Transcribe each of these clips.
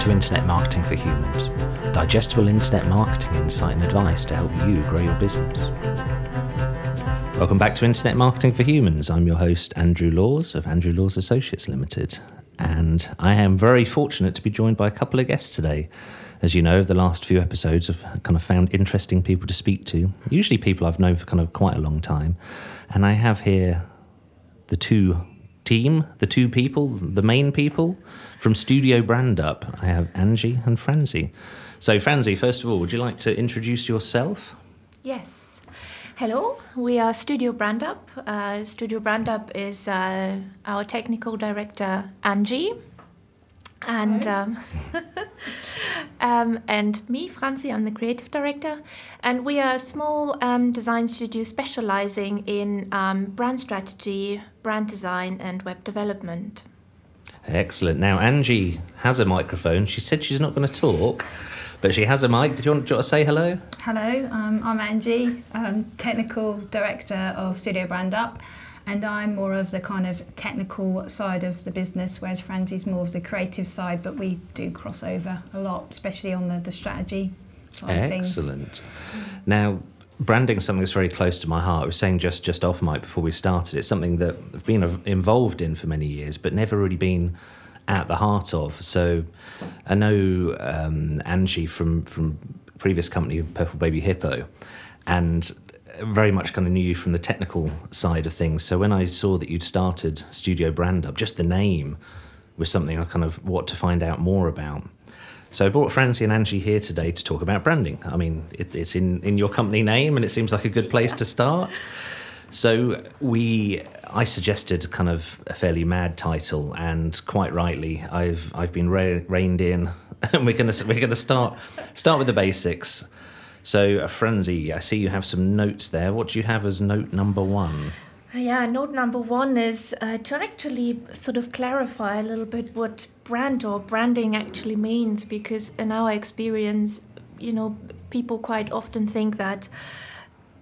to Internet Marketing for Humans, digestible internet marketing insight and advice to help you grow your business. Welcome back to Internet Marketing for Humans. I'm your host, Andrew Laws of Andrew Laws Associates Limited, and I am very fortunate to be joined by a couple of guests today. As you know, the last few episodes have kind of found interesting people to speak to, usually people I've known for kind of quite a long time. And I have here the two team, the two people, the main people from Studio Brand Up. I have Angie and Franzi. So, Franzi, first of all, would you like to introduce yourself? Yes. Hello, we are Studio Brand Up. Uh, Studio Brand Up is uh, our technical director, Angie. And um, um, and me, Franzi, I'm the creative director, and we are a small um, design studio specializing in um, brand strategy, brand design, and web development. Excellent. Now, Angie has a microphone. She said she's not going to talk, but she has a mic. Do you want, do you want to say hello? Hello, um, I'm Angie, um, Technical Director of Studio Brand Up, and I'm more of the kind of technical side of the business, whereas Franzi's more of the creative side, but we do cross over a lot, especially on the, the strategy side of things. Excellent. Now, branding something that's very close to my heart. I was saying just just off mic before we started. It's something that I've been involved in for many years, but never really been at the heart of. So, I know um, Angie from from previous company Purple Baby Hippo, and very much kind of knew you from the technical side of things. So when I saw that you'd started Studio Brand Up, just the name was something I kind of want to find out more about. So I brought Franzi and Angie here today to talk about branding. I mean, it, it's in, in your company name, and it seems like a good place to start. So we, I suggested kind of a fairly mad title, and quite rightly, I've I've been re- reined in, and we're gonna we're gonna start start with the basics. So, Franzi, I see you have some notes there. What do you have as note number one? Yeah, note number one is uh, to actually sort of clarify a little bit what brand or branding actually means, because in our experience, you know, people quite often think that,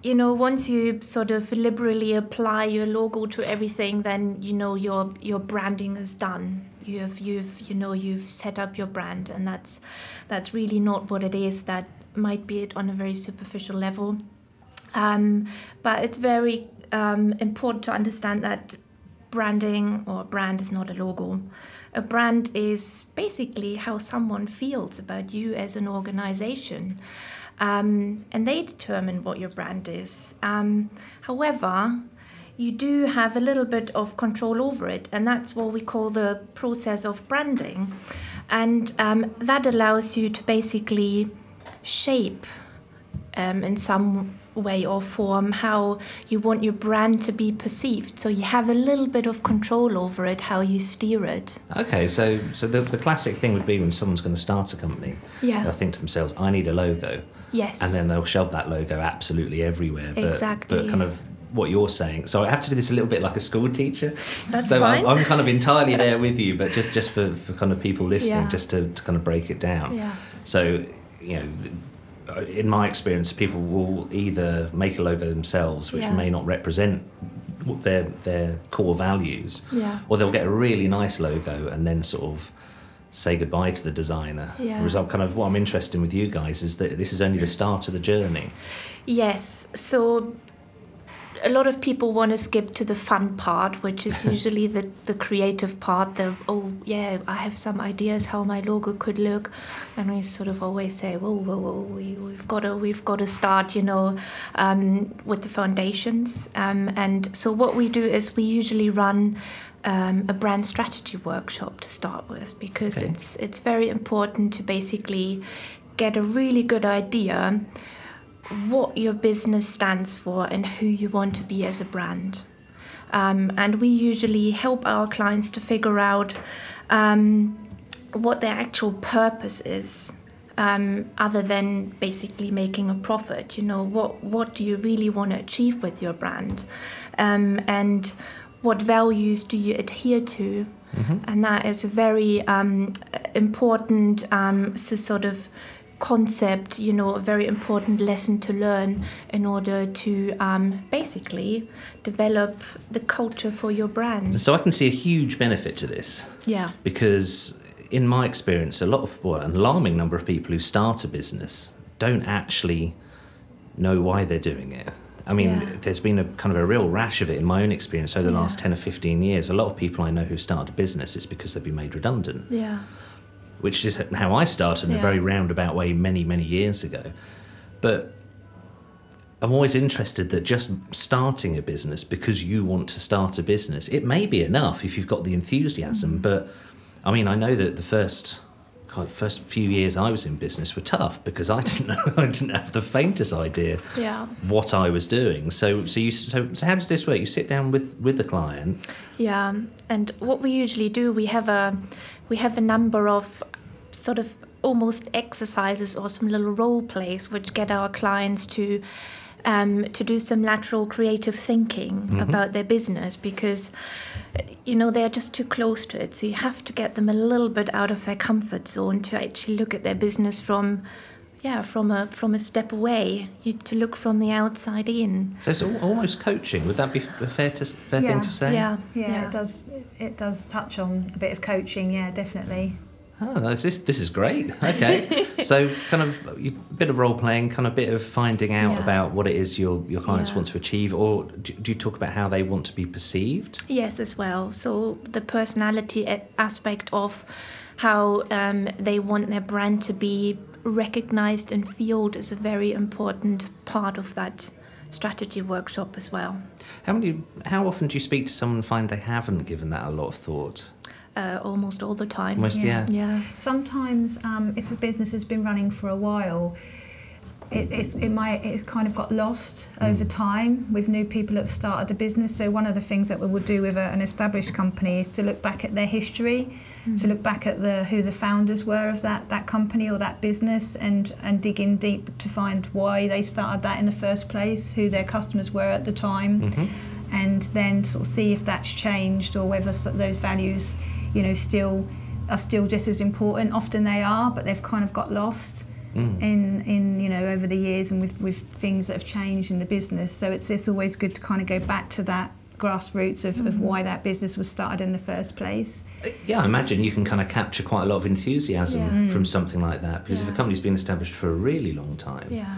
you know, once you sort of liberally apply your logo to everything, then you know your your branding is done. You've you've you know you've set up your brand, and that's that's really not what it is. That might be it on a very superficial level. Um, but it's very um, important to understand that branding or brand is not a logo. A brand is basically how someone feels about you as an organization. Um, and they determine what your brand is. Um, however, you do have a little bit of control over it, and that's what we call the process of branding. And um, that allows you to basically shape um, in some way or form how you want your brand to be perceived so you have a little bit of control over it how you steer it okay so so the, the classic thing would be when someone's going to start a company yeah they'll think to themselves i need a logo yes and then they'll shove that logo absolutely everywhere but, exactly but kind of what you're saying. So I have to do this a little bit like a school teacher. That's so fine. I'm, I'm kind of entirely there with you, but just just for, for kind of people listening, Yeah. just to, to kind of break it down. yeah So, you know, in my experience, people will either make a logo themselves, which Yeah. may not represent their their core values, yeah or they'll get a really nice logo and then sort of say goodbye to the designer. Yeah. I'm kind of what I'm interested in with you guys is that this is only the start of the journey. Yes. So a lot of people want to skip to the fun part, which is usually the, the creative part. The oh yeah, I have some ideas how my logo could look, and we sort of always say, whoa, whoa, whoa, we, we've got to we've got to start, you know, um, with the foundations. Um, and so what we do is we usually run. Um, a brand strategy workshop to start with because Okay. it's it's very important to basically get a really good idea what your business stands for and who you want to be as a brand. Um, and we usually help our clients to figure out um, what their actual purpose is. Um, other than basically making a profit, you know, what what do you really want to achieve with your brand, um, and what values do you adhere to, and that is a very um, important um, so sort of concept, you know, a very important lesson to learn in order to um, basically develop the culture for your brand. So I can see a huge benefit to this Yeah. because in my experience, a lot of well, an alarming number of people who start a business don't actually know why they're doing it. I mean, Yeah. there's been a kind of a real rash of it in my own experience over the Yeah. last 10 or 15 years. A lot of people I know who started a business, it's because they've been made redundant, Yeah. Which is how I started in a very roundabout way many, many years ago. But I'm always interested that just starting a business because you want to start a business, it may be enough if you've got the enthusiasm. Mm. But I mean, I know that the first God, first few years I was in business were tough because I didn't know I didn't have the faintest idea Yeah. what I was doing. So so you so, so how does this work? You sit down with with the client. Yeah, and what we usually do, we have a we have a number of sort of almost exercises or some little role plays which get our clients to um, to do some lateral creative thinking about their business because you know they're just too close to it. So you have to get them a little bit out of their comfort zone to actually look at their business from yeah from a from a step away. You, to look from the outside in. So it's almost coaching. Would that be a fair to fair Yeah. thing to say? Yeah, Yeah, it does. It does touch on a bit of coaching. Yeah, definitely. Oh, this this is great. Okay, so kind of a bit of role playing, kind of bit of finding out Yeah. about what it is your your clients Yeah. want to achieve, or do, do you talk about how they want to be perceived? Yes, as well. So the personality aspect of how um, they want their brand to be recognized and felt is a very important part of that strategy workshop as well. How many? How often do you speak to someone and find they haven't given that a lot of thought? Uh, almost all the time. Almost, yeah. Yeah. Yeah. Sometimes, um, if a business has been running for a while, it, it's, it might it's kind of got lost over time with new people that have started the business. So one of the things that we would do with a, an established company is to look back at their history, to look back at the who the founders were of that that company or that business, and and dig in deep to find why they started that in the first place, who their customers were at the time Mm-hmm. and then sort of see if that's changed or whether those values, you know, still are still just as important. Often they are, but they've kind of got lost Mm. in in you know over the years and with with things that have changed in the business. So it's it's always good to kind of go back to that grassroots of, of why that business was started in the first place. Yeah, I imagine you can kind of capture quite a lot of enthusiasm Yeah. from something like that because if a company's been established for a really long time, Yeah.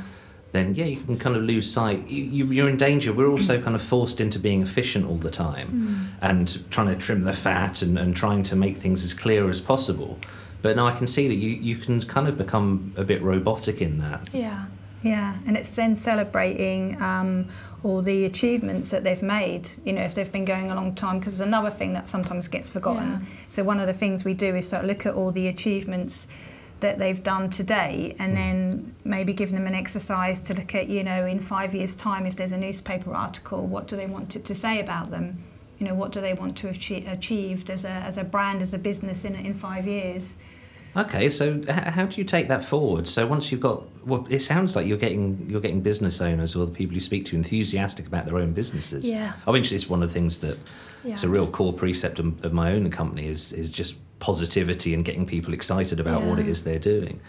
Then yeah, you can kind of lose sight. You, you, you're in danger. We're also kind of forced into being efficient all the time and trying to trim the fat and, and trying to make things as clear as possible. But now I can see that you, you can kind of become a bit robotic in that. Yeah. Yeah, and it's then celebrating um, all the achievements that they've made, you know, if they've been going a long time, because there's another thing that sometimes gets forgotten. Yeah. So, one of the things we do is sort of look at all the achievements that they've done today and hmm. then maybe give them an exercise to look at, you know, in five years' time, if there's a newspaper article, what do they want it to say about them? You know, what do they want to have achie- achieved as a, as a brand, as a business in, in five years? Okay, so h- how do you take that forward? So once you've got, well, it sounds like you're getting you're getting business owners or the people you speak to enthusiastic about their own businesses. Yeah. I mean, it's one of the things that Yeah. it's a real core precept of, of my own company is is just positivity and getting people excited about what it is they're doing.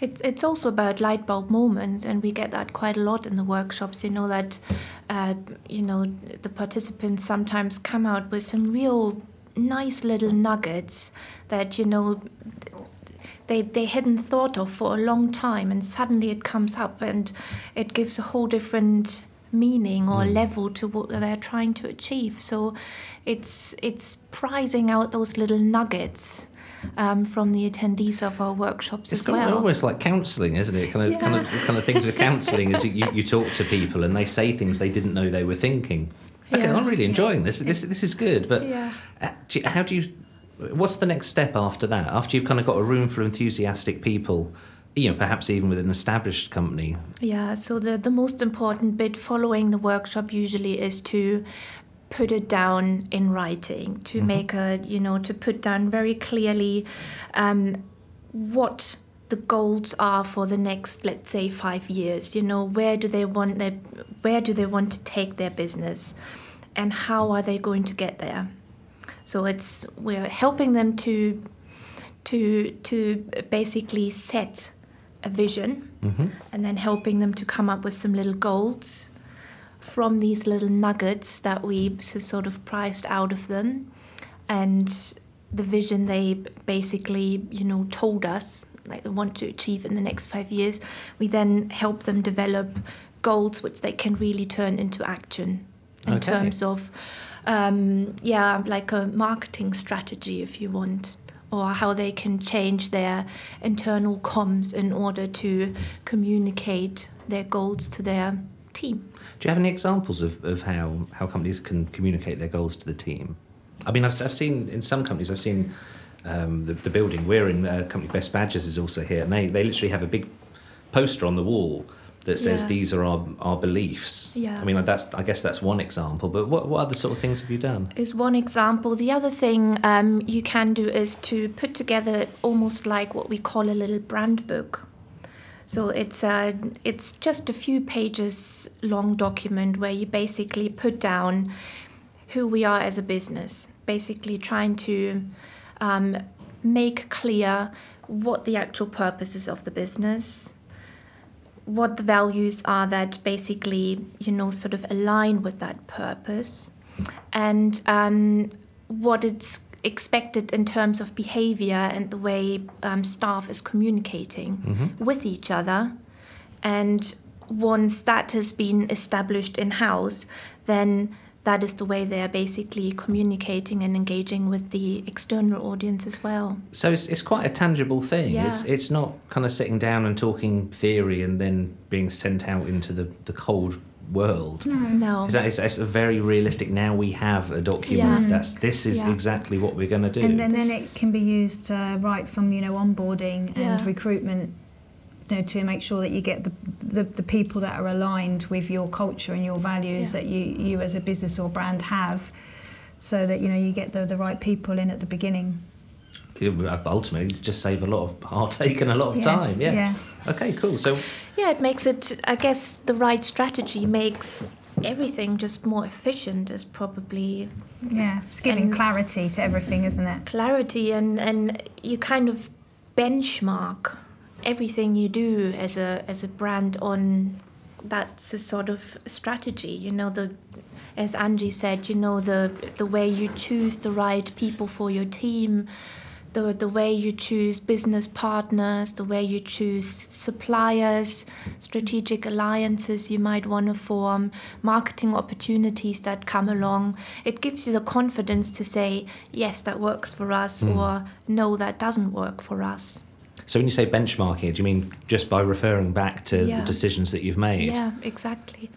It's it's also about light bulb moments, and we get that quite a lot in the workshops. You know that, uh, you know, the participants sometimes come out with some real nice little nuggets that you know they they hadn't thought of for a long time, and suddenly it comes up, and it gives a whole different meaning or level to what they're trying to achieve. So, it's it's prizing out those little nuggets. Um, from the attendees of our workshops It's as well. almost like counselling, isn't it? Kind of, kind of, kind of things with counselling is you, you talk to people and they say things they didn't know they were thinking. Okay, Yeah. I'm really enjoying this. This this is good, but Yeah. uh, how do you? What's the next step after that? After you've kind of got a room full of enthusiastic people, you know, perhaps even with an established company. Yeah, so the, the most important bit following the workshop usually is to put it down in writing, to make a, you know, to put down very clearly um, what the goals are for the next, let's say, five years. You know, where do they want their, where do they want to take their business, and how are they going to get there? So it's we're helping them to to to basically set a vision Mm-hmm. and then helping them to come up with some little goals from these little nuggets that we sort of priced out of them and the vision they basically, you know, told us like they want to achieve in the next five years. We then help them develop goals which they can really turn into action in Okay. terms of, um, yeah, like a marketing strategy, if you want, or how they can change their internal comms in order to communicate their goals to their team. Do you have any examples of, of how, how companies can communicate their goals to the team? I mean, I've, I've seen in some companies, I've seen um, the, the building we're in, uh, company Best Badges is also here, and they, they literally have a big poster on the wall that says Yeah. these are our, our beliefs. Yeah. I mean, that's I guess that's one example, but what, what other sort of things have you done? is one example. The other thing um, you can do is to put together almost like what we call a little brand book. So it's uh, it's just a few pages long document where you basically put down who we are as a business, basically trying to um, make clear what the actual purpose is of the business, what the values are that basically you know sort of align with that purpose and um, what it's expected in terms of behavior and the way um, staff is communicating Mm-hmm. with each other and once that has been established in house then that is the way they are basically communicating and engaging with the external audience as well So it's, it's quite a tangible thing. Yeah. It's it's not kind of sitting down and talking theory and then being sent out into the, the cold world. no Is that, it's, it's a very realistic. Now we have a document. Yeah. That's this is Yeah. exactly what we're going to do. And then, then it can be used uh, right from you know onboarding and Yeah. recruitment, you know, to make sure that you get the, the the people that are aligned with your culture and your values Yeah. that you you as a business or brand have, so that you know you get the the right people in at the beginning. Uh, ultimately just save a lot of heartache and a lot of Yes, time. Yeah. yeah. Okay. Cool. So Yeah, it makes it, I guess the right strategy makes everything just more efficient, is probably Yeah, it's giving And- clarity to everything, isn't it? clarity and, and you kind of benchmark everything you do as a, as a brand on that's a sort of strategy. You know, the as Angie said, you know, the the way you choose the right people for your team, the the way you choose business partners, the way you choose suppliers, strategic alliances you might want to form, marketing opportunities that come along. It gives you the confidence to say, yes, that works for us, hmm. or no, that doesn't work for us. So when you say benchmarking, do you mean just by referring back to Yeah. the decisions that you've made? Yeah, exactly.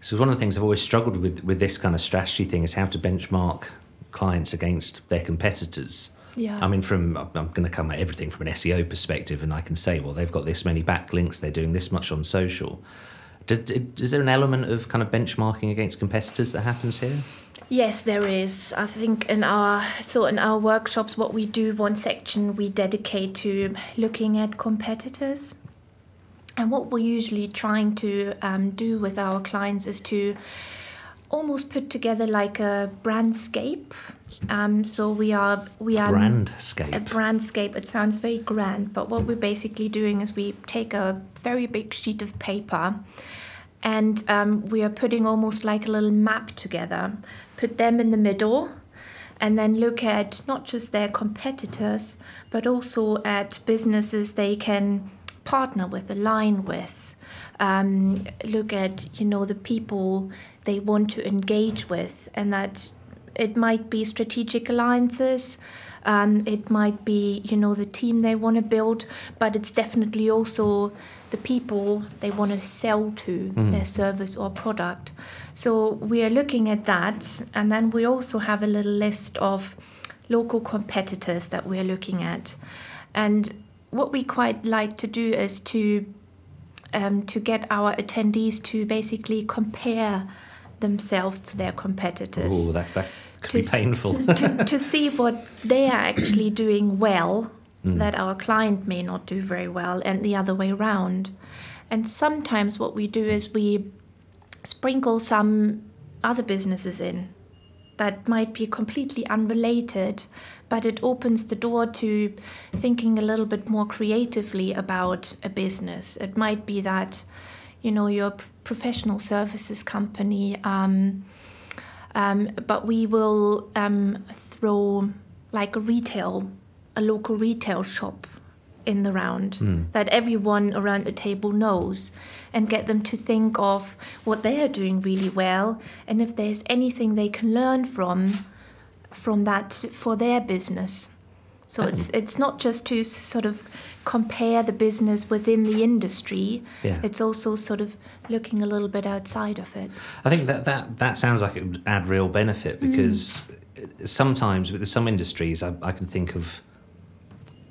So one of the things I've always struggled with with this kind of strategy thing is how to benchmark clients against their competitors. Yeah. I mean, from I'm going to come at everything from an SEO perspective, and I can say, well, they've got this many backlinks, they're doing this much on social. Did, is there an element of kind of benchmarking against competitors that happens here? Yes, there is. I think in our so in our workshops, what we do, one section we dedicate to looking at competitors, and what we're usually trying to um, do with our clients is to almost put together like a brandscape. Um, so we are we are Brandscape. A brandscape. It sounds very grand, but what we're basically doing is we take a very big sheet of paper and um, we are putting almost like a little map together, put them in the middle, and then look at not just their competitors, but also at businesses they can partner with, align with. Um, look at you know the people they want to engage with, and that it might be strategic alliances. Um, it might be, you know, the team they want to build, but it's definitely also the people they want to sell to their service or product. So we are looking at that, and then we also have a little list of local competitors that we are looking at. And what we quite like to do is to um, to get our attendees to basically compare themselves to their competitors Oh, that, that could To be painful. to, to see what they are actually doing well that our client may not do very well and the other way around and sometimes what we do is we sprinkle some other businesses in that might be completely unrelated but it opens the door to thinking a little bit more creatively about a business. It might be that you know your professional services company um, um, but we will um, throw like a retail, a local retail shop in the round Mm. that everyone around the table knows and get them to think of what they are doing really well and if there's anything they can learn from from that for their business so it's it's not just to sort of compare the business within the industry Yeah. it's also sort of looking a little bit outside of it I think that, that that sounds like it would add real benefit because sometimes with some industries, I, I can think of.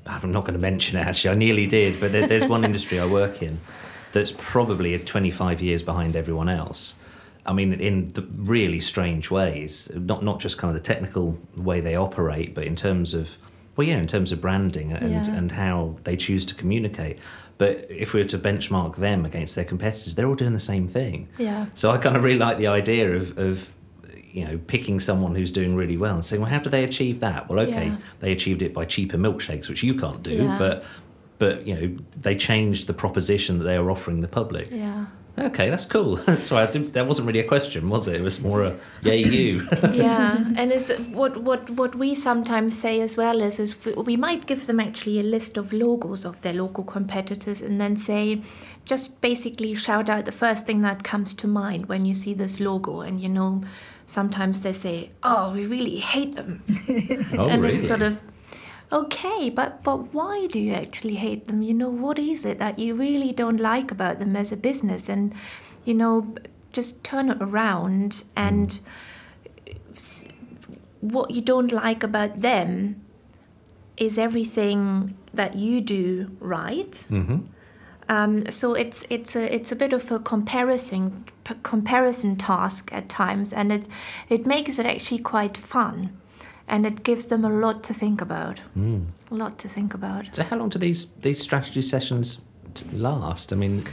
I'm not going to mention it actually. I nearly did, but there, there's one industry I work in that's probably 25 years behind everyone else. I mean, in the really strange ways, not not just kind of the technical way they operate, but in terms of, well, yeah, in terms of branding and Yeah. and how they choose to communicate. But if we were to benchmark them against their competitors, they're all doing the same thing. yeah So I kind of really like the idea of, of you know picking someone who's doing really well and saying, well, how do they achieve that? Well, okay, Yeah. they achieved it by cheaper milkshakes, which you can't do, Yeah. but but you know they changed the proposition that they are offering the public. yeah Okay, that's cool. Sorry, I didn't, that wasn't really a question, was it? It was more a yay you. yeah, and it's what what what we sometimes say as well is is we, we might give them actually a list of logos of their local competitors and then say, just basically shout out the first thing that comes to mind when you see this logo, and you know, sometimes they say, oh, we really hate them, oh, and really? it's sort of. Okay, but but why do you actually hate them? You know, what is it that you really don't like about them as a business? And you know, just turn it around and s- what you don't like about them is everything that you do right. hmm Um, so it's it's a it's a bit of a comparison p- comparison task at times, and it it makes it actually quite fun, and it gives them a lot to think about. Mm. A lot to think about. So how long do these these strategy sessions t- last? I mean,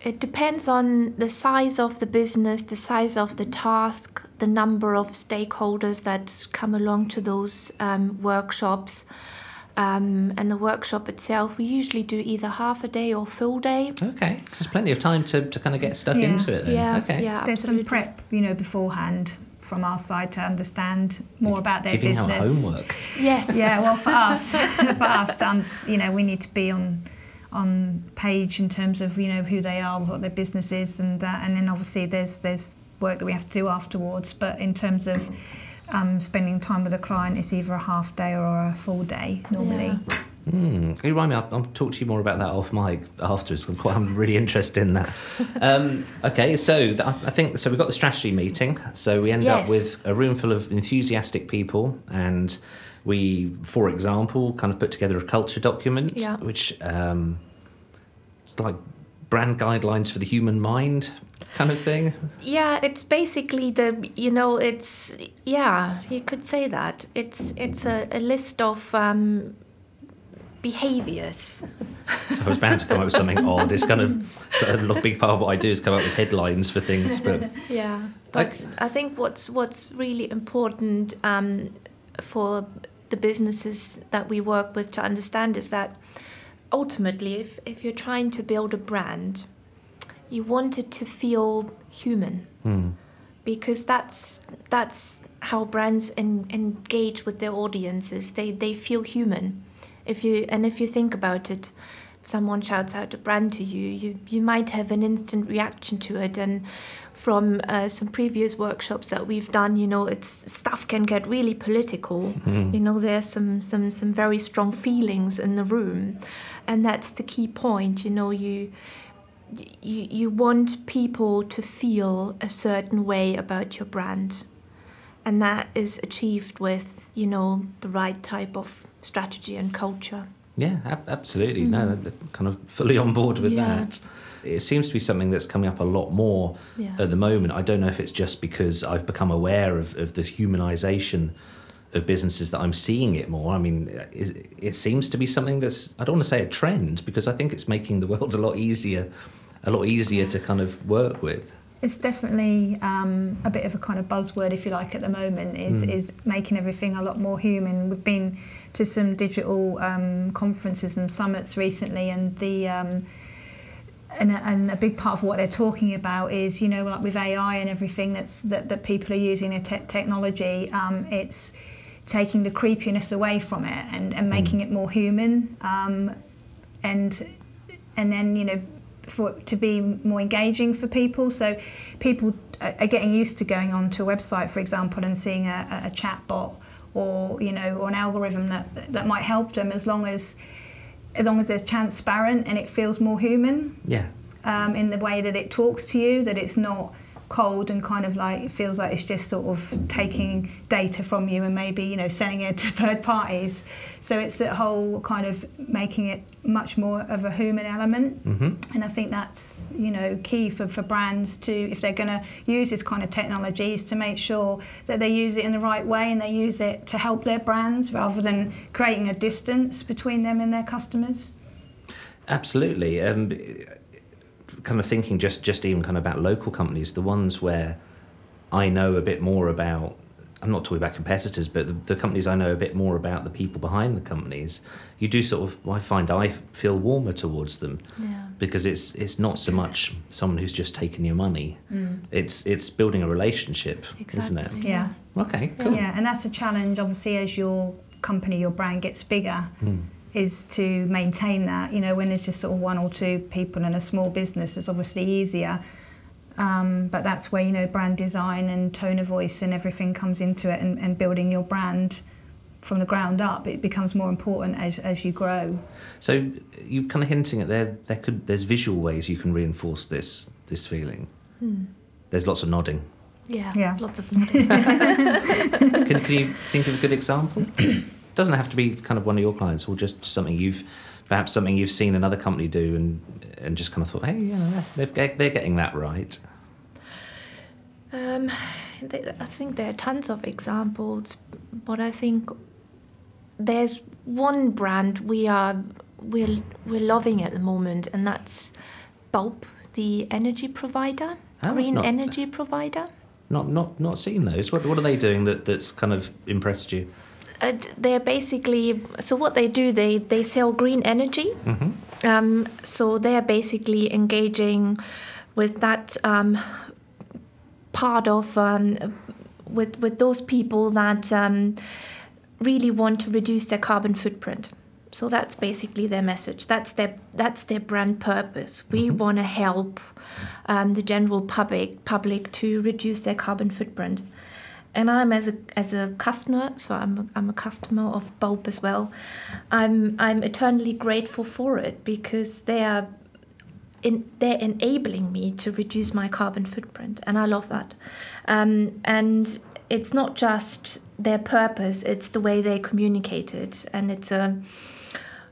It depends on the size of the business, the size of the task, the number of stakeholders that come along to those um, workshops, um, and the workshop itself. We usually do either half a day or full day. okay, so there's plenty of time to, to kind of get stuck Yeah. into it. Then. Yeah, okay. yeah, There's some prep, you know, beforehand from our side to understand more about their Giving out business. homework. Yes. Yeah, well, for us, for us, um, you know, we need to be on on page in terms of you know who they are, what their business is, and uh, and then obviously there's there's work that we have to do afterwards. But in terms of um, spending time with a client, is either a half day or a full day normally. Yeah. Hmm. Can you remind me? I'll, I'll talk to you more about that off mic afterwards. I'm, quite, I'm really interested in that. Um, okay, so th- I think so. We've got the strategy meeting. So we end up with a room full of enthusiastic people, and we, for example, kind of put together a culture document, Yeah. which um, it's like brand guidelines for the human mind, kind of thing. Yeah, it's basically the you know it's yeah you could say that it's it's a, a list of um, behaviors. So I was bound to come up with something odd. It's kind of a big part of what I do is come up with headlines for things, but Yeah, but I think what's what's really important um, for the businesses that we work with to understand is that ultimately, if if you're trying to build a brand, you want it to feel human hmm. because that's that's how brands en- engage with their audiences. They they feel human. If you and if you think about it, if someone shouts out a brand to you, you you might have an instant reaction to it. And from uh, some previous workshops that we've done, you know, it's stuff can get really political. Hmm. You know, there's some some some very strong feelings in the room, and that's the key point. You know, you you, you want people to feel a certain way about your brand and that is achieved with you know the right type of strategy and culture Yeah, ab- absolutely. No, they're kind of fully on board with Mm. Yeah. that. It seems to be something that's coming up a lot more yeah at the moment. I don't know if it's just because I've become aware of, of the humanization of businesses that I'm seeing it more. I mean, it, it seems to be something that's, I don't want to say a trend because I think it's making the world a lot easier, a lot easier to kind of work with. It's definitely um, a bit of a kind of buzzword, if you like, at the moment. Is Mm. is making everything a lot more human. We've been to some digital um, conferences and summits recently, and the um, and, a, and a big part of what they're talking about is, you know, like with AI and everything that's that, that people are using in te- technology. Um, it's taking the creepiness away from it and, and making it more human um, and and then you know for to be more engaging for people. So people are getting used to going onto a website for example and seeing a, a chat bot or you know or an algorithm that that might help them as long as as long as it's transparent and it feels more human. Yeah. um, in the way that it talks to you that it's not cold and kind of like it feels like it's just sort of taking data from you and maybe you know selling it to third parties so it's that whole kind of making it much more of a human element hmm and I think that's you know key for, for brands to if they're going to use this kind of technologies to make sure that they use it in the right way and they use it to help their brands rather than creating a distance between them and their customers. Absolutely. Um, kind of thinking just just even kind of about local companies, the ones where I know a bit more about. I'm not talking about competitors, but the, the companies I know a bit more about the people behind the companies. You do sort of. I find I feel warmer towards them Yeah. because it's it's not so much someone who's just taken your money. It's it's building a relationship, isn't it? Yeah. Okay, cool. Yeah, and that's a challenge obviously as your company, your brand gets bigger. Mm. Is to maintain that. You know, when it's just sort of one or two people in a small business, it's obviously easier. Um, but that's where you know brand design and tone of voice and everything comes into it, and, and building your brand from the ground up. It becomes more important as, as you grow. So you're kind of hinting at there. There could there's visual ways you can reinforce this this feeling. Hmm. There's lots of nodding. Yeah. Yeah. Lots of nodding. can, can you think of a good example? Doesn't have to be kind of one of your clients, or just something you've, perhaps something you've seen another company do, and and just kind of thought, hey, yeah, they've, they're getting that right. Um, I think there are tons of examples, but I think there's one brand we are we're we're loving at the moment, and that's Bulb, the energy provider, Oh, green not- energy provider. Not not not seen those. What what are they doing that that's kind of impressed you? Uh, they're basically so what they do they they sell green energy. hmm Um, so they're basically engaging with that um, part of um, with with those people that um, really want to reduce their carbon footprint. So that's basically their message. That's their that's their brand purpose. We Mhm. want to help um, the general public public to reduce their carbon footprint. And I'm as a as a customer, so I'm a, I'm a customer of Bulb as well. I'm I'm eternally grateful for it because they are in, they're enabling me to reduce my carbon footprint, and I love that. Um, and it's not just their purpose; it's the way they communicate it, and it's a.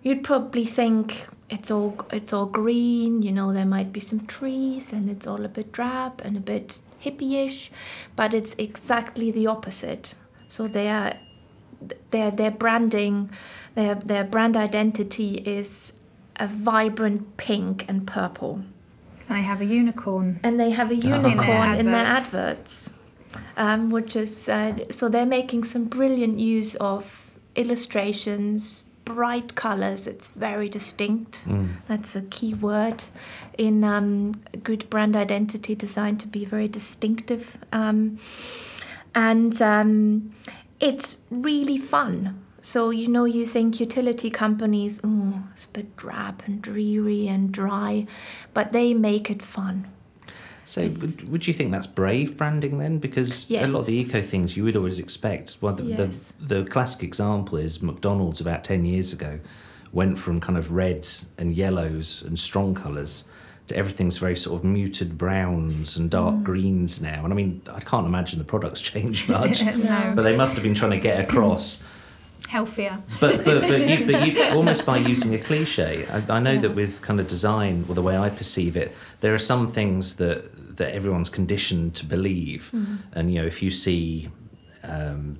You'd probably think it's all it's all green, you know. There might be some trees, and it's all a bit drab and a bit hippie-ish, but it's exactly the opposite. So they are their their branding, their their brand identity is a vibrant pink and purple, And they have a unicorn. and they have a their unicorn in their adverts. adverts, um, which is uh, so they're making some brilliant use of illustrations, bright colors. It's very distinct. Mm. That's a key word in um, good brand identity design to be very distinctive. Um, and um, it's really fun. So, you know, you think utility companies, oh, it's a bit drab and dreary and dry, but they make it fun. So would, would you think that's brave branding then? Because a lot of the eco things you would always expect. Well, the, Yes. the the classic example is McDonald's about ten years ago went from kind of reds and yellows and strong colours to everything's very sort of muted browns and dark Mm. greens now. And I mean, I can't imagine the products changed much, no. but they must have been trying to get across. Healthier. But but, but, you, but you almost by using a cliche. I, I know that with kind of design, or the way I perceive it, there are some things that that everyone's conditioned to believe, Mm-hmm. and you know if you see. Um,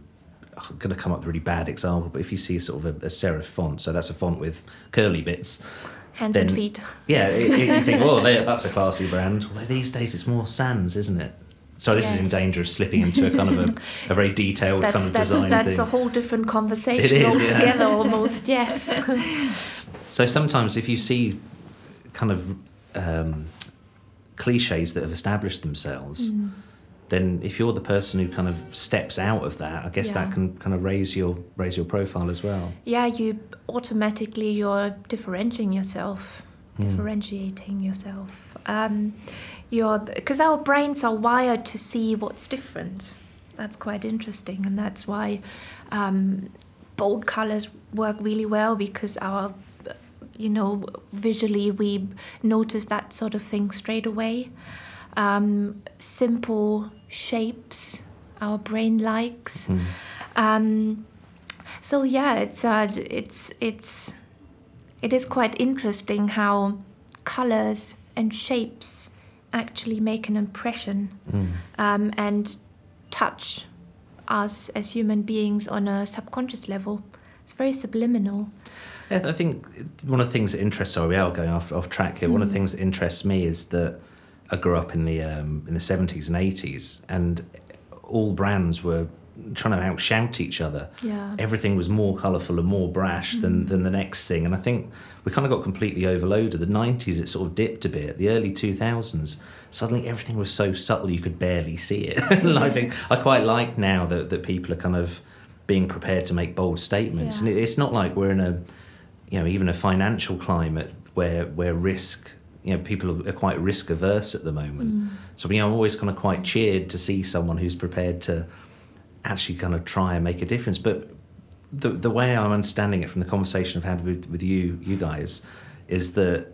I'm going to come up with a really bad example, but if you see sort of a, a serif font, so that's a font with curly bits, Hands and feet. yeah, it, it- you think, oh, they- that's a classy brand. Although these days it's more sans, isn't it? So this is in danger of slipping into a kind of a, a very detailed That's kind of that's design that's thing. a whole different conversation is, yeah. altogether, almost. Yes. So sometimes if you see kind of um, cliches that have established themselves, then if you're the person who kind of steps out of that, I guess Yeah. that can kind of raise your raise your profile as well. Yeah, you automatically you're differentiating yourself, Mm. differentiating yourself. Um, you're because our brains are wired to see what's different. That's quite interesting, and that's why um, bold colors work really well because our, you know, visually we notice that sort of thing straight away. Um, simple shapes, our brain likes. Mm. Um, so yeah, it's uh, it's it's it is quite interesting how colors and shapes actually make an impression Mm. um, and touch us as human beings on a subconscious level. It's very subliminal. Yeah, I think one of the things that interests. Sorry, we are going off off track here. One of the Mm. things that interests me is that I grew up in the um, in the seventies and eighties, and all brands were trying to outshout each other. Yeah. Everything was more colourful and more brash than, Mm. than the next thing, and I think we kind of got completely overloaded. The nineties, it sort of dipped a bit. The early two thousands, suddenly everything was so subtle you could barely see it. and I think I quite like now that that people are kind of being prepared to make bold statements, Yeah. and it, it's not like we're in a you know even a financial climate where where risk you know people are quite risk averse at the moment Mm. so you know i'm always kind of quite cheered to see someone who's prepared to actually kind of try and make a difference but the the way i'm understanding it from the conversation i've had with, with you you guys is that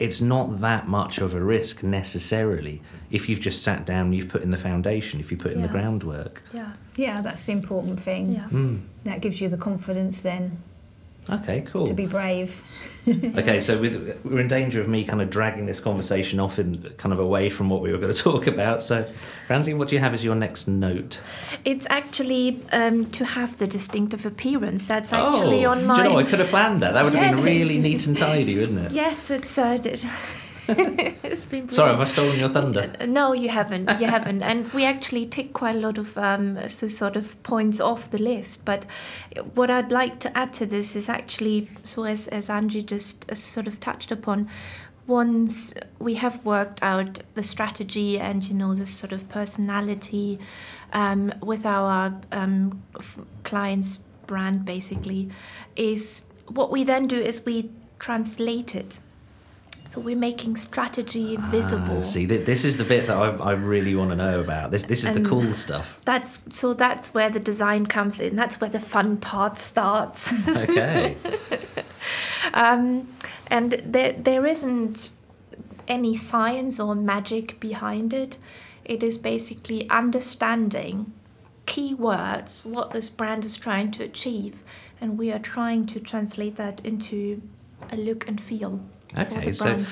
it's not that much of a risk necessarily if you've just sat down and you've put in the foundation if you put in the groundwork Yeah. Yeah, that's the important thing. Yeah. mm. That gives you the confidence then okay cool to be brave. Okay, so with, we're in danger of me kind of dragging this conversation off in kind of away from what we were going to talk about. So, Franzi, what do you have as your next note? It's actually um, to have the distinctive appearance. That's actually oh, on my. do you know, I could have planned that. That would have been really neat and tidy, wouldn't it? Yes, it's. Uh, d- it's been. Sorry, have. I stolen your thunder? No, you haven't. You haven't. And we actually tick quite a lot of um, so sort of points off the list. But what I'd like to add to this is actually, so as, as Angie just uh, sort of touched upon, once we have worked out the strategy and, you know, this sort of personality um, with our um, f- clients' brand, basically, is what we then do is we translate it. So we're making strategy visible. Ah, see, th- this is the bit that I, I really want to know about. This this is the cool stuff. That's so that's where the design comes in. That's where the fun part starts. Okay. um, and there there isn't any science or magic behind it. It is basically understanding keywords, what this brand is trying to achieve, and we are trying to translate that into a look and feel Okay, so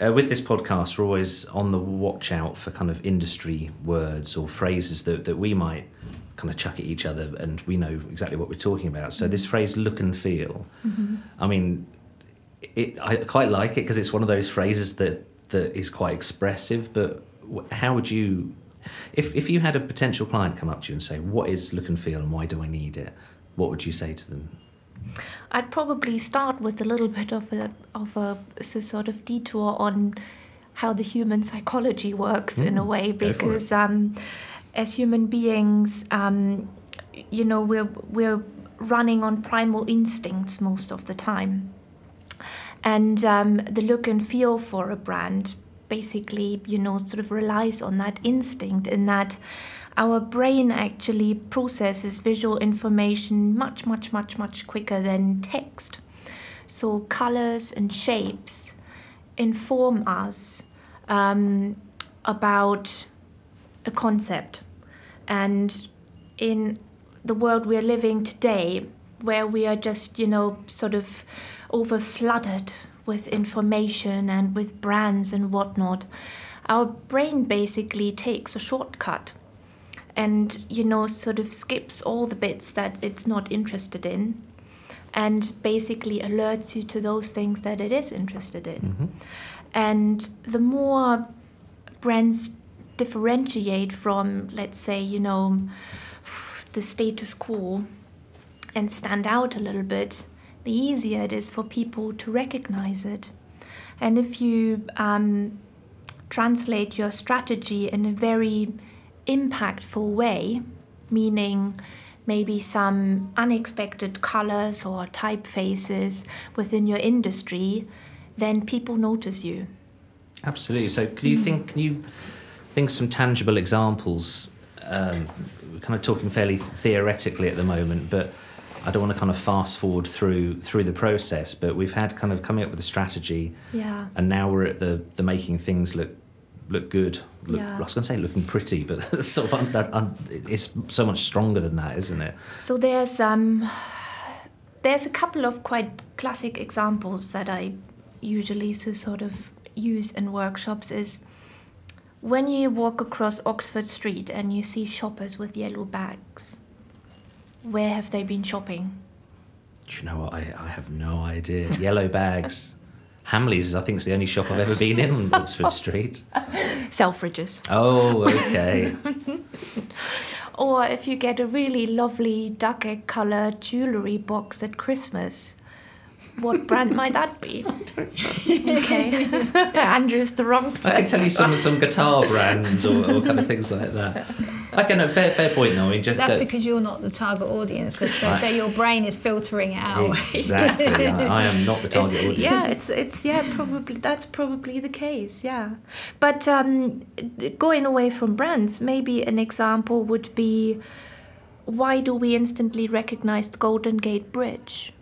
uh, with this podcast, we're always on the watch out for kind of industry words or phrases that, that we might kind of chuck at each other and we know exactly what we're talking about. So, this phrase look and feel, Mhm. I mean, it, I quite like it because it's one of those phrases that, that is quite expressive, but how would you. If, if you had a potential client come up to you and say, What is look and feel and why do I need it? What would you say to them? I'd probably start with a little bit of a of a, sort of detour on how the human psychology works in a Mm, way, go for it. because um, as human beings, um, you know, we're we're running on primal instincts most of the time, and um, the look and feel for a brand basically, you know, sort of relies on that instinct in that our brain actually processes visual information much, much, much, much quicker than text. So, colors and shapes inform us um, about a concept. And in the world we're living today, where we are just, you know, sort of over flooded with information and with brands and whatnot, our brain basically takes a shortcut and you know sort of skips all the bits that it's not interested in and basically alerts you to those things that it is interested in Mm-hmm. and the more brands differentiate from let's say you know the status quo and stand out a little bit the easier it is for people to recognize it and if you um, translate your strategy in a very impactful way, meaning maybe some unexpected colors or typefaces within your industry, then people notice you. Absolutely. So, can you think? Can you think some tangible examples? Um, we're kind of talking fairly theoretically at the moment, but I don't want to kind of fast forward through through the process. But we've had kind of coming up with a strategy, Yeah. and now we're at the the making things look look good. Look, Yeah. I was going to say looking pretty, but sort of un, un, it's so much stronger than that, isn't it? So there's um there's a couple of quite classic examples that I usually so sort of use in workshops is when you walk across Oxford Street and you see shoppers with yellow bags. Where have they been shopping? Do you know what? I, I have no idea. Yellow bags. Hamleys is, I think, is the only shop I've ever been in on Oxford Street. Selfridges. Oh, okay. Or if you get a really lovely duck egg colored jewelry box at Christmas, what brand might that be? okay. Andrew's the wrong person. I can tell you some some guitar brands or, or kind of things like that. Okay, no, fair fair point. No, I mean just That's uh, because you're not the target audience, so, so, Right. so your brain is filtering it out. exactly. I, I am not the target It's- audience. Yeah, it's it's yeah probably that's probably the case. Yeah, but um, going away from brands, maybe an example would be why do we instantly recognize the Golden Gate Bridge?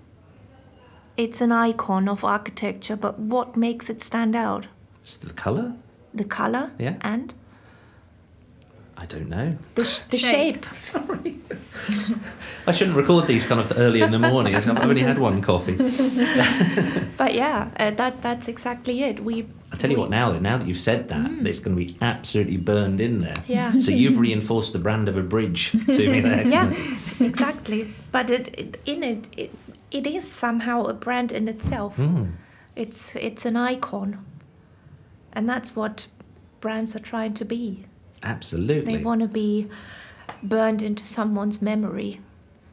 It's an icon of architecture, but what makes it stand out? It's the colour. The color Yeah. and I don't know. the, sh- the Shape. shape. Sorry. I shouldn't record these kind of early in the morning. I've only had one coffee. But yeah, uh, that that's exactly it. We. I tell you we- what, now now that you've said that, it's going to be absolutely burned in there. Yeah. So you've reinforced the brand of a bridge to me there. yeah, exactly. But it, it in it, it it is somehow a brand in itself. Mm. It's it's an icon, and that's what brands are trying to be. Absolutely. They want to be burned into someone's memory,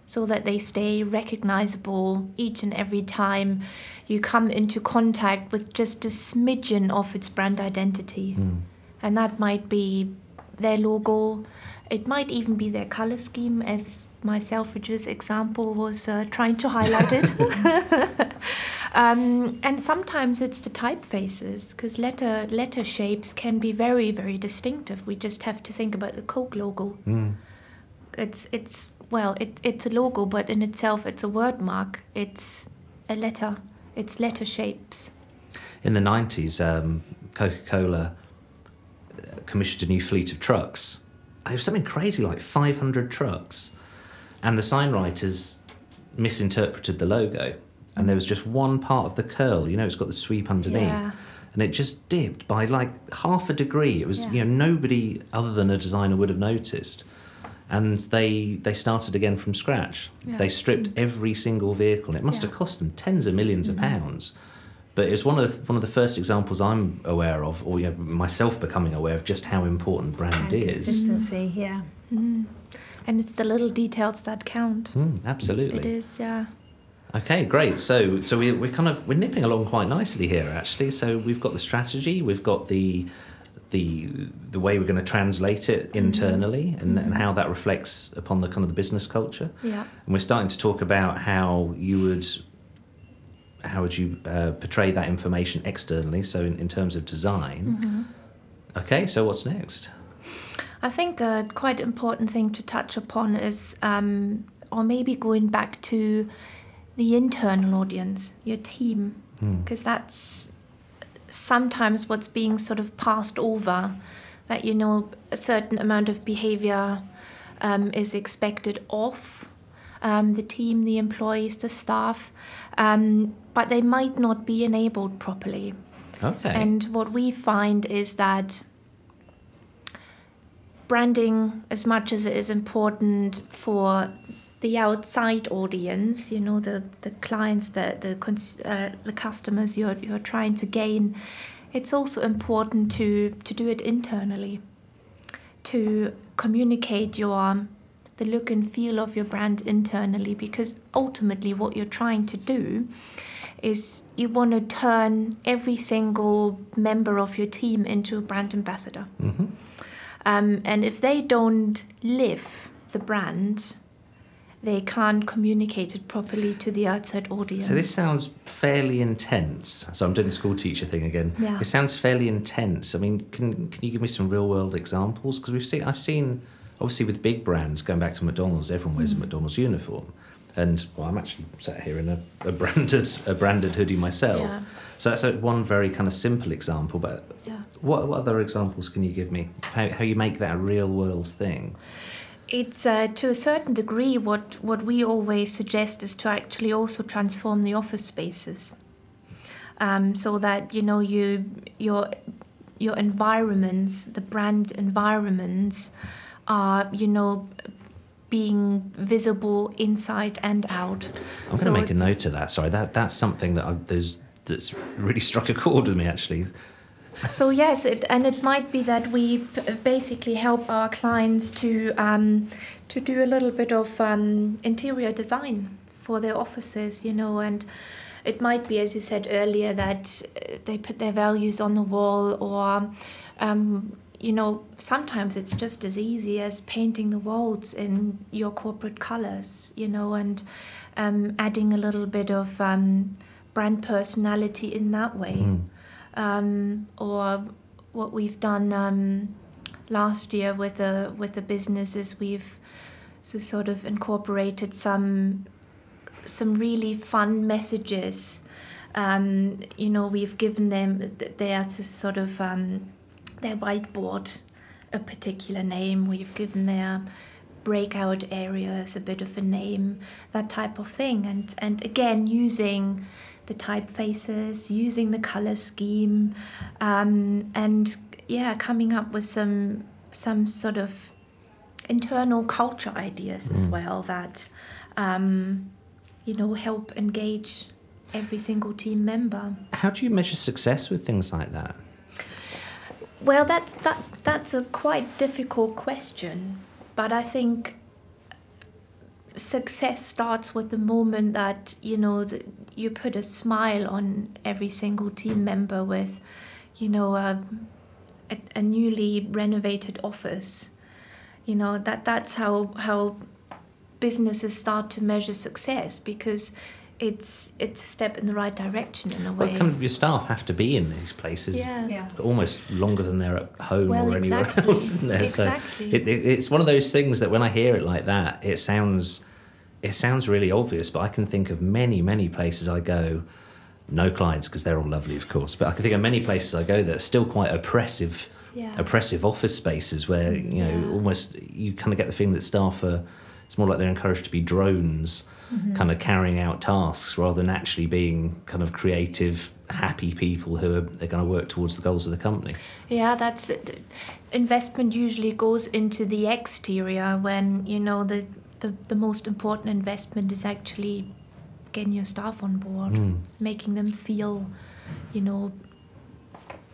so that they stay recognizable each and every time you come into contact with just a smidgen of its brand identity. Mm. And that might be their logo. It might even be their color scheme, as my Selfridges example was uh, trying to highlight it. um, and sometimes it's the typefaces, because letter letter shapes can be very, very distinctive. We just have to think about the Coke logo. Mm. It's it's well, it, it's a logo, but in itself, it's a word mark. It's a letter. It's letter shapes. In the 90s, um, Coca Cola commissioned a new fleet of trucks. It was something crazy like 500 trucks. And the sign writers misinterpreted the logo. And there was just one part of the curl, you know, it's got the sweep underneath. Yeah. And it just dipped by like half a degree. It was, Yeah. you know, nobody other than a designer would have noticed. And they they started again from scratch. Yeah. They stripped every single vehicle. And it must Yeah. have cost them tens of 1000000s of Mhm. pounds. But it was one of the, one of the first examples I'm aware of, or you know, myself becoming aware of just how important brand And is. consistency, yeah. Mm. And it's the little details that count. Mm, absolutely. It is, yeah. Okay, great. So, so we, we're kind of we're nipping along quite nicely here, actually. So we've got the strategy, we've got the the the way we're going to translate it internally, and, and how that reflects upon the kind of the business culture. Yeah. And we're starting to talk about how you would how would you uh, portray that information externally. So in, in terms of design. Mhm. Okay, so what's next? I think a quite important thing to touch upon is, um, or maybe going back to the internal audience, your team, Hmm. because that's sometimes what's being sort of passed over. That you know a certain amount of behavior um, is expected of um, the team, the employees, the staff, um, but they might not be enabled properly. Okay. And what we find is that branding, as much as it is important for the outside audience, you know, the, the clients, the the cons- uh, the customers you're you're trying to gain, it's also important to to do it internally, to communicate your the look and feel of your brand internally, because ultimately what you're trying to do is you want to turn every single member of your team into a brand ambassador. hmm Um, and if they don't live the brand, they can't communicate it properly to the outside audience. So this sounds fairly intense. So I'm doing the school teacher thing again. Yeah. It sounds fairly intense. I mean, can can you give me some real world examples? Because we've seen, I've seen, obviously with big brands going back to McDonald's, everyone wears a McDonald's uniform, and well, I'm actually sat here in a, a branded a branded hoodie myself. Yeah. So that's a, one very kind of simple example. But Yeah. what, what other examples can you give me? How how you make that a real world thing? It's uh, to a certain degree what, what we always suggest is to actually also transform the office spaces, um, so that you know you your your environments, the brand environments, are you know being visible inside and out. I'm So going to make a note of that. Sorry, that that's something that I, there's that's really struck a chord with me actually. So yes, it, and it might be that we p- basically help our clients to um, to do a little bit of um, interior design for their offices, you know, and it might be, as you said earlier, that uh, they put their values on the wall, or um, you know, sometimes it's just as easy as painting the walls in your corporate colors, you know, and um, adding a little bit of um, brand personality in that way Mm. um, or what we've done um, last year with the with the business is we've so sort of incorporated some some really fun messages. Um, you know, we've given them they are to sort of um, their whiteboard a particular name. We've given their breakout areas a bit of a name, that type of thing, and and again using the typefaces, using the color scheme, um, and yeah, coming up with some some sort of internal culture ideas as Mm. well that um, you know help engage every single team member. How do you measure success with things like that? Well, that that that's a quite difficult question, but I think success starts with the moment that you know that you put a smile on every single team member with, you know, a, a, a newly renovated office. You know that that's how how businesses start to measure success because it's it's a step in the right direction in a Well, way. kind of your staff have to be in these places yeah. Yeah. almost longer than they're at home Well, or anywhere exactly. else. Isn't there? Exactly. So it, it, it's one of those things that when I hear it like that, it sounds it sounds really obvious, but I can think of many many places I go. No clients because they're all lovely, of course. But I can think of many places I go that are still quite oppressive, Yeah. oppressive office spaces where you know Yeah. almost you kind of get the feeling that staff are. It's more like they're encouraged to be drones, Mm-hmm. kind of carrying out tasks rather than actually being kind of creative, happy people who are they're going to work towards the goals of the company. Yeah, that's it. Investment usually goes into the exterior when you know the, the the most important investment is actually getting your staff on board, Mm. making them feel, you know,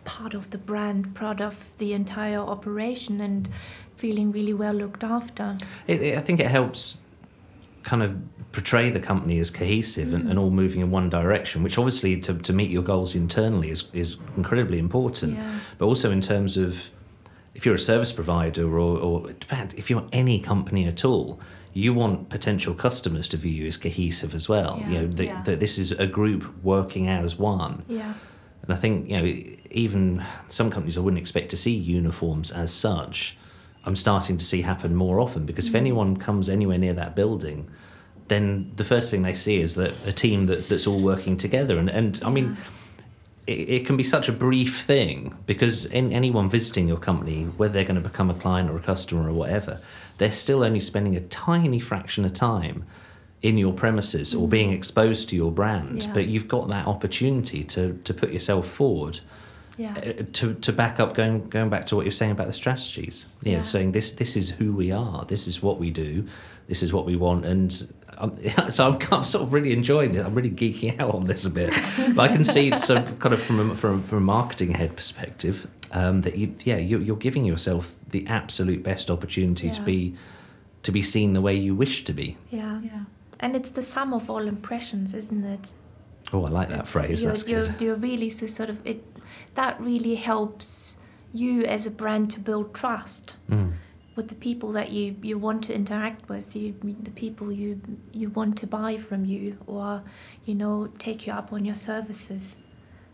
part of the brand, part of the entire operation, and feeling really well looked after. It, it, I think it helps kind of portray the company as cohesive and, and all moving in one direction, which obviously to, to meet your goals internally is, is incredibly important. Yeah. But also in terms of if you're a service provider or, or if you're any company at all, you want potential customers to view you as cohesive as well. You know, that, Yeah. that this is a group working as one. Yeah. And I think, you know, even some companies I wouldn't expect to see uniforms as such, I'm starting to see happen more often because if mm. anyone comes anywhere near that building, then the first thing they see is that a team that, that's all working together. And, and I mean, it, it can be such a brief thing because in, anyone visiting your company, whether they're going to become a client or a customer or whatever, they're still only spending a tiny fraction of time in your premises or mm. being exposed to your brand. Yeah. But you've got that opportunity to, to put yourself forward Yeah. uh, to to back up going going back to what you're saying about the strategies yeah, Yeah. saying this this is who we are this is what we do this is what we want and I'm, so I'm, I'm sort of really enjoying this I'm really geeking out on this a bit but I can see so kind of from a, from, a- from a marketing head perspective um, that you yeah you, you're giving yourself the absolute best opportunity to be to be seen the way you wish to be Yeah. Yeah. And it's the sum of all impressions, isn't it? Oh, I like that It's- phrase. You're, That's you're, good. you're really so sort of it. That really helps you as a brand to build trust Mm. with the people that you, you want to interact with, you, the people you you want to buy from you, or you know take you up on your services.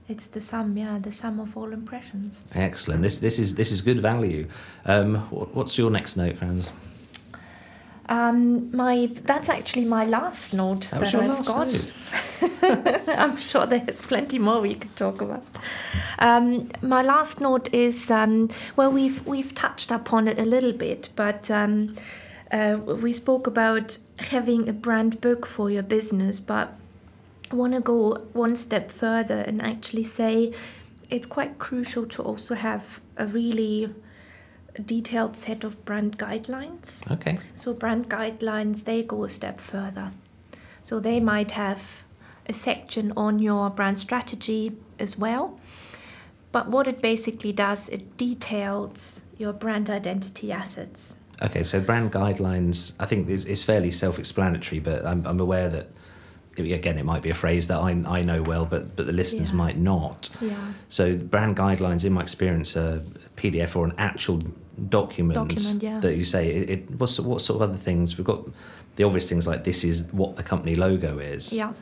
It's the sum, yeah, the sum of all impressions. Excellent. This this is this is good value. Um, what, what's your next note, Franz? Um, my that's actually my last note That that, I've got. I'm sure there's plenty more we could talk about. Um, my last note is um, well, we've we've touched upon it a little bit, but um, uh, we spoke about having a brand book for your business, but I want to go one step further and actually say it's quite crucial to also have a really detailed set of brand guidelines. Okay. So brand guidelines they go a step further. So they might have a section on your brand strategy as well. But what it basically does, it details your brand identity assets. Okay. So brand guidelines, I think, is, is fairly self-explanatory, but I'm, I'm aware that again it might be a phrase that I, I know well, but but the listeners Yeah. might not. Yeah. So brand guidelines, in my experience, are a PDF or an actual document, Document, yeah. that you say it, it what's what sort of other things we've got the obvious things like this is what the company logo is Yeah.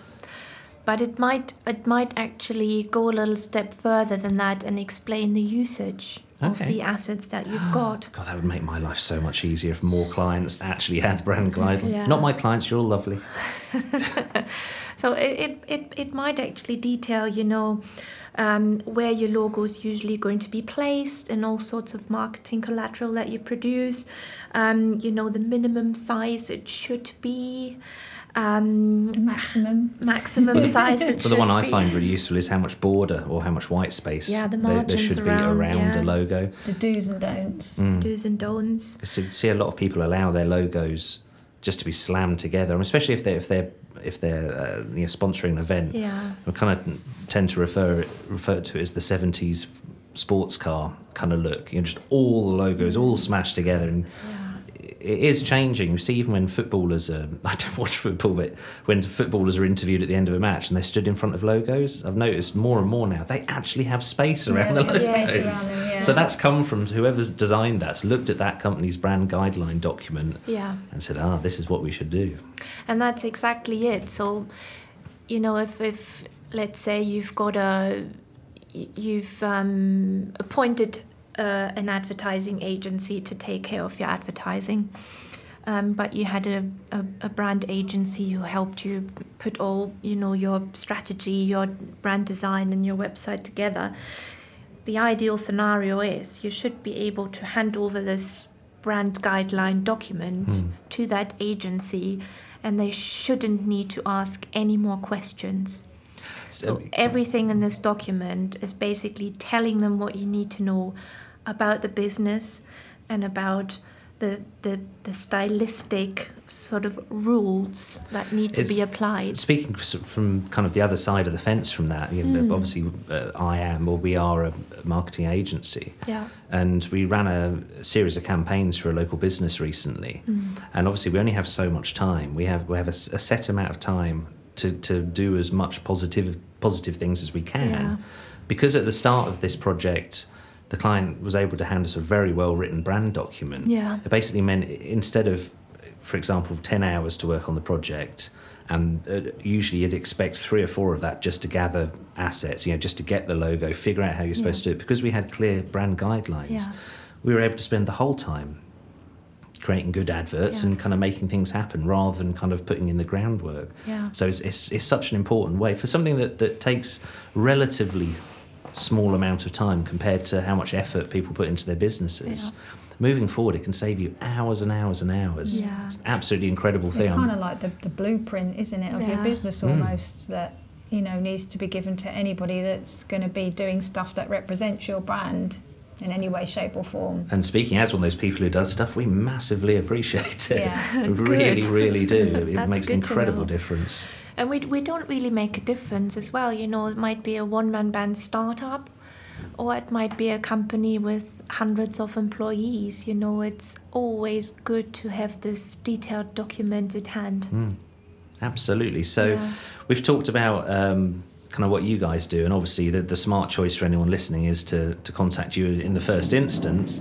But it might it might actually go a little step further than that and explain the usage of the assets that you've got. god that would make my life so much easier if more clients actually had brand guidelines Yeah. not my clients you're all lovely So it, it, it, it might actually detail, you know, um, where your logo is usually going to be placed and all sorts of marketing collateral that you produce, um, you know, the minimum size it should be, um, maximum. maximum size it but the one I be. find really useful is how much border or how much white space Yeah, the there, there margins should around, be around yeah. a logo The do's and don'ts. Mm. Do's and don'ts. Because see a lot of people allow their logos just to be slammed together, especially if they're if they're if they're uh, you know, sponsoring an event. Yeah. I kind of tend to refer it, refer to it as the seventies sports car kind of look. You know, just all the logos all smashed together, and Yeah. It is changing. You see, even when footballers, are, I don't watch football, but when footballers are interviewed at the end of a match and they're stood in front of logos, I've noticed more and more now they actually have space around Yeah, the logos. space around them, yeah. So that's come from whoever's designed that's looked at that company's brand guideline document Yeah. and said, ah, this is what we should do. And that's exactly it. So, you know, if, if let's say you've got a, you've um, appointed uh, an advertising agency to take care of your advertising, um, but you had a, a, a brand agency who helped you put all, you know, your strategy, your brand design, and your website together. The ideal scenario is you should be able to hand over this brand guideline document Hmm. to that agency and they shouldn't need to ask any more questions. So everything in this document is basically telling them what you need to know about the business and about the the, the stylistic sort of rules that need to be applied. Speaking from kind of the other side of the fence from that, you know, Mm. obviously uh, I am or we are a marketing agency. Yeah. And we ran a series of campaigns for a local business recently. Mm. And obviously, we only have so much time. We have we have a, a set amount of time to, to do as much positive positive things as we can. Yeah. Because at the start of this project, the client was able to hand us a very well written brand document. Yeah. It basically meant instead of, for example, ten hours to work on the project. And uh, usually you'd expect three or four of that just to gather assets, you know, just to get the logo, figure out how you're supposed Yeah. to do it. Because we had clear brand guidelines, Yeah. we were able to spend the whole time creating good adverts Yeah. and kind of making things happen rather than kind of putting in the groundwork. Yeah. So it's, it's, it's such an important way for something that, that takes relatively small amount of time compared to how much effort people put into their businesses. Yeah. Moving forward, it can save you hours and hours and hours. Yeah. It's an absolutely incredible thing. It's kind of like the, the blueprint, isn't it, of your Yeah. business Mm. almost that you know needs to be given to anybody that's going to be doing stuff that represents your brand in any way, shape, or form. and speaking as one of those people who does stuff, we massively appreciate it. Yeah. we really, really do. It makes an incredible difference. And we, we don't really make a difference as well. You know, it might be a one man band startup or it might be a company with hundreds of employees. You know, it's always good to have this detailed document at hand. Mm. Absolutely. So Yeah. we've talked about um, kind of what you guys do, and obviously the, the smart choice for anyone listening is to, to contact you in the first instance.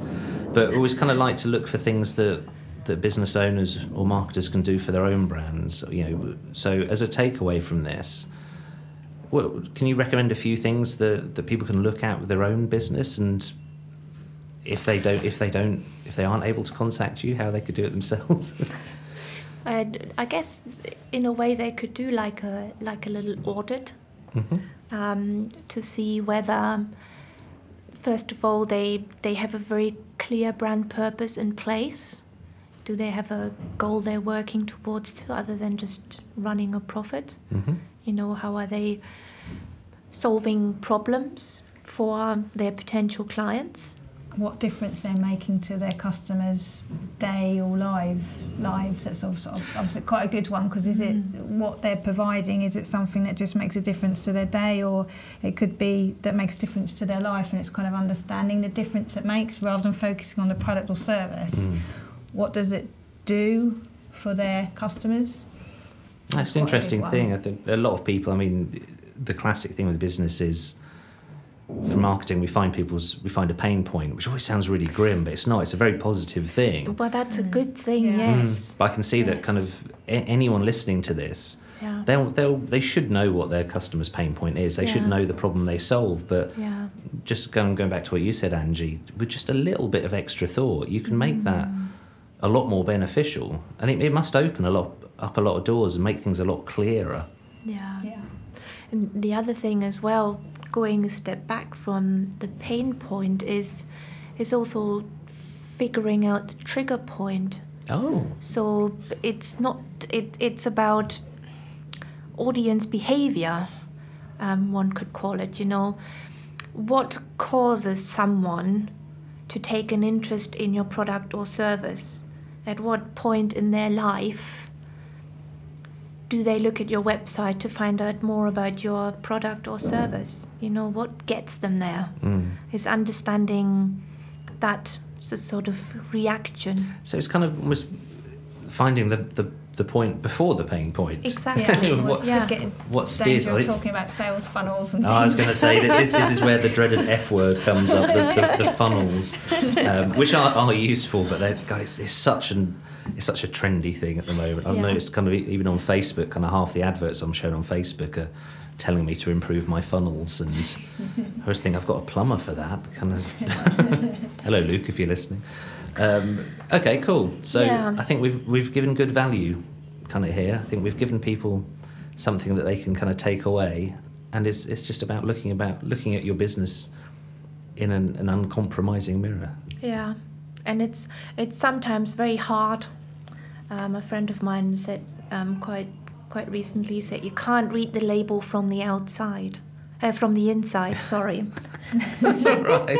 But always kind of like to look for things that that business owners or marketers can do for their own brands. You know, so as a takeaway from this, what, can you recommend a few things that, that people can look at with their own business and if they don't if they don't if they aren't able to contact you how they could do it themselves And I guess in a way they could do like a like a little audit hmm um, to see whether, first of all, they they have a very clear brand purpose in place. Do they have a goal they're working towards, to, other than just running a profit? hmm You know, how are they solving problems for their potential clients? what difference they're making to their customers' day or live lives. That's also obviously quite a good one because is it what they're providing? Is it something that just makes a difference to their day, or it could be that makes a difference to their life? And it's kind of understanding the difference it makes rather than focusing on the product or service. Mm. What does it do for their customers? That's an interesting good thing. I think a lot of people. I mean, the classic thing with business is for marketing we find people's we find a pain point, which always sounds really grim, but it's not. It's a very positive thing. Well, that's a Mm. good thing. Yeah. Yes. Mm. But I can see that kind of a- anyone listening to this, Yeah. they'll they'll they should know what their customer's pain point is. They should know the problem they solve. But Yeah. just going going back to what you said, Angie, with just a little bit of extra thought, you can make that Mm. A lot more beneficial, and it, it must open a lot up a lot of doors and make things a lot clearer. Yeah. Yeah. And the other thing as well, going a step back from the pain point is is also figuring out the trigger point. Oh, So it's not it, it's about audience behavior, um, one could call it, you know. What causes someone to take an interest in your product or service? At what point in their life do they look at your website to find out more about your product or service? You know, what gets them there mm. is understanding that sort of reaction. So it's kind of almost finding the, the, the point before the pain point. Exactly. Yeah, What- Yeah. Getting what stage steers- think- talking about sales funnels and Oh, I was going to say that this, is where the dreaded F word comes up, the, the, the funnels, um, which are, are useful, but they're, guys, it's such an it's such a trendy thing at the moment. I've Yeah. noticed kind of even on Facebook, kind of half the adverts I'm showing on Facebook are telling me to improve my funnels, and I was thinking I've got a plumber for that. Kind of. Hello, Luke, if you're listening. Um, okay, cool. So Yeah. I think we've we've given good value, kind of here. I think we've given people something that they can kind of take away, and it's it's just about looking about looking at your business in an, an uncompromising mirror. Yeah, and it's it's sometimes very hard. Um, a friend of mine said um, quite quite recently said you can't read the label from the outside, uh, from the inside. Sorry, That's all right.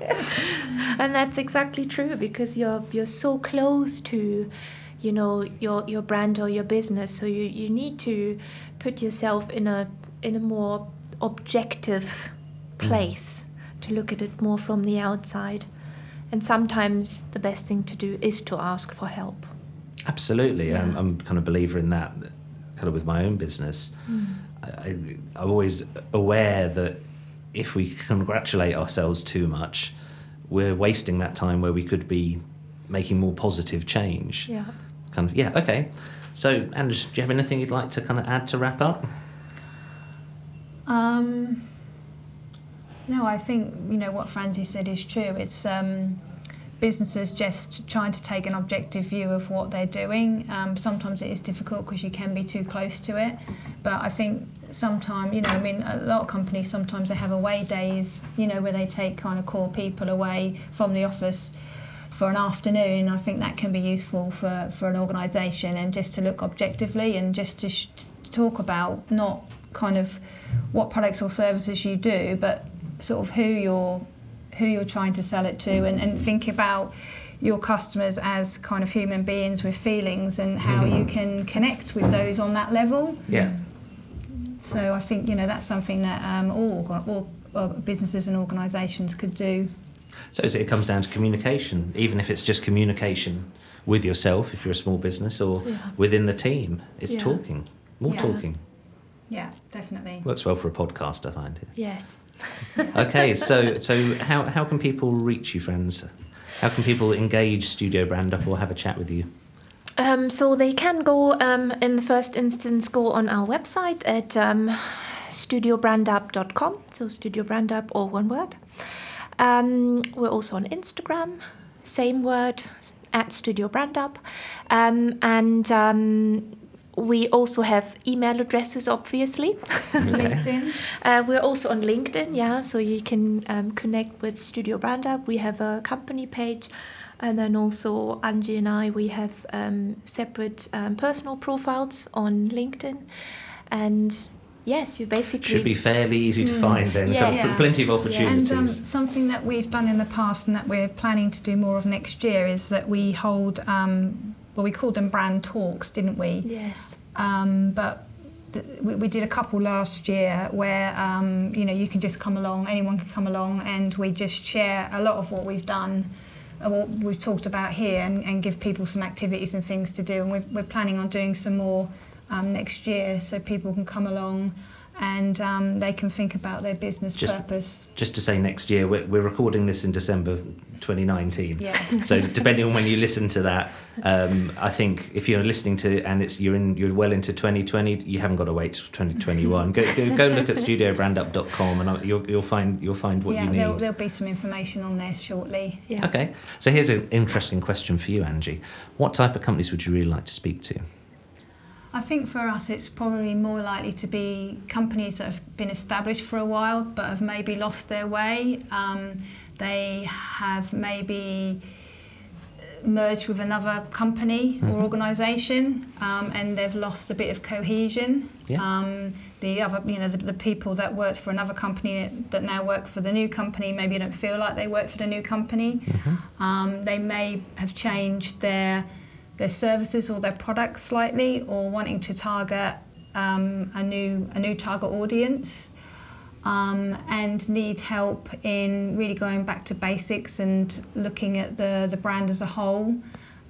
and that's exactly true because you're you're so close to, you know, your your brand or your business. So you, you need to put yourself in a in a more objective place to look at it more from the outside. And sometimes the best thing to do is to ask for help. Absolutely, I'm, I'm kind of believer in that. Kind of with my own business, I, I, I'm always aware that if we congratulate ourselves too much, we're wasting that time where we could be making more positive change. Yeah. Kind of, yeah, okay. So, Anders, do you have anything you'd like to kind of add to wrap up? Um, no, I think you know what Franzi said is true. It's um, businesses just trying to take an objective view of what they're doing. Um, sometimes it is difficult because you can be too close to it, but I think sometimes you know, I mean, a lot of companies sometimes they have away days, you know, where they take kind of core people away from the office for an afternoon. I think that can be useful for, for an organisation and just to look objectively and just to, sh- to talk about not kind of what products or services you do, but sort of who you're who you're trying to sell it to, and, and think about your customers as kind of human beings with feelings and how you can connect with those on that level. Yeah. So I think you know that's something that um, all, all uh, businesses and organisations could do. So is it it comes down to communication, even if it's just communication with yourself, if you're a small business, or Yeah. within the team. It's Yeah. talking. More Yeah. talking. Yeah, definitely. Works well for a podcast, I find. it. Yes. Okay, so so how how can people reach you, friends? How can people engage Studio Brand Up or have a chat with you? Um, so they can go, um, in the first instance, go on our website at um, studiobrandup.com. So Studio Brand Up, all one word. Um, we're also on Instagram, same word, at Studio Brand Up. Um, and um, we also have email addresses, obviously. LinkedIn. Uh, we're also on LinkedIn, yeah, so you can um, connect with Studio Brand Up. We have a company page, and then also Angie and I, we have um, separate um, personal profiles on LinkedIn. And yes, you basically. Should be fairly easy to Hmm. find then. Yeah. Pl- Yeah. Plenty of And opportunities. um, something that we've done in the past and that we're planning to do more of next year is that we hold, um, well, we called them brand talks, didn't we? Yes. Um, but th- we, we did a couple last year where um, you know you can just come along, anyone can come along, and we just share a lot of what we've done, uh, what we've talked about here, and, and give people some activities and things to do. And we're, we're planning on doing some more um, next year, so people can come along and um, they can think about their business Just- purpose. Just to say, next year we're, we're recording this in December 2019. Yeah. So depending on when you listen to that, um, I think if you're listening to and it's you're in you're well into 2020, you haven't got to wait till 2021. go, go go look at studiobrandup.com and I- you'll you'll find you'll find what yeah, you need. there'll, there'll be some information on there shortly. Yeah. Okay, so here's an interesting question for you, Angie. What type of companies would you really like to speak to? I think for us, it's probably more likely to be companies that have been established for a while but have maybe lost their way. Um, they have maybe merged with another company Mhm. or organisation um, and they've lost a bit of cohesion. Yeah. Um, the other, you know, the, the people that worked for another company that now work for the new company maybe don't feel like they work for the new company. Mm-hmm. Um, they may have changed their their services or their products slightly, or wanting to target um, a new a new target audience, um, and need help in really going back to basics and looking at the the brand as a whole.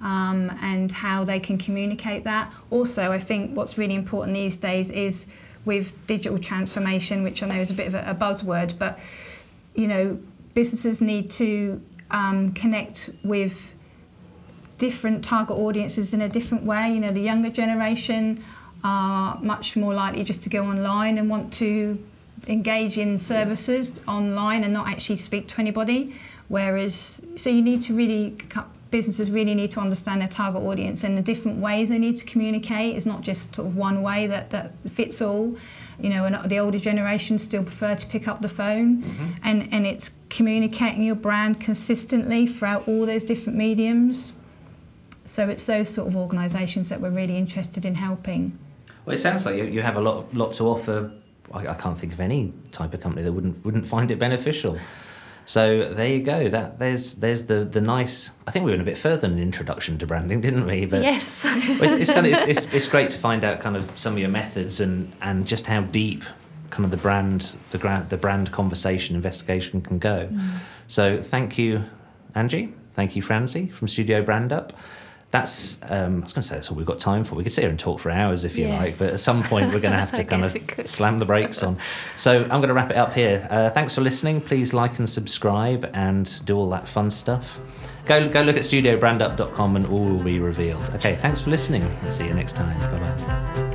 Um, and how they can communicate that. Also, I think what's really important these days is with digital transformation, which I know is a bit of a, a buzzword, but you know, businesses need to um, connect with different target audiences in a different way. You know, the younger generation are much more likely just to go online and want to engage in services online and not actually speak to anybody. Whereas, so you need to really, businesses really need to understand their target audience and the different ways they need to communicate. It's not just sort of one way that, that fits all. You know, and the older generation still prefer to pick up the phone mm-hmm. and, and it's communicating your brand consistently throughout all those different mediums. So it's those sort of organisations that we're really interested in helping. Well, it sounds like you, you have a lot lot to offer. I, I can't think of any type of company that wouldn't wouldn't find it beneficial. So there you go. That there's there's the the nice. I think we went a bit further than an introduction to branding, didn't we? But yes. It's, it's kind of it's, it's, it's great to find out kind of some of your methods and and just how deep kind of the brand the gra- the brand conversation investigation can go. Mm. So thank you, Angie. Thank you, Franzi from Studio Brand Up. That's um, I was going to say that's all we've got time for. We could sit here and talk for hours if you Yes. like, but at some point we're going to have to kind of slam the brakes on. So I'm going to wrap it up here. Uh, thanks for listening. Please like and subscribe and do all that fun stuff. Go go look at studiobrandup.com and all will be revealed. Okay, thanks for listening. See you next time. Bye bye.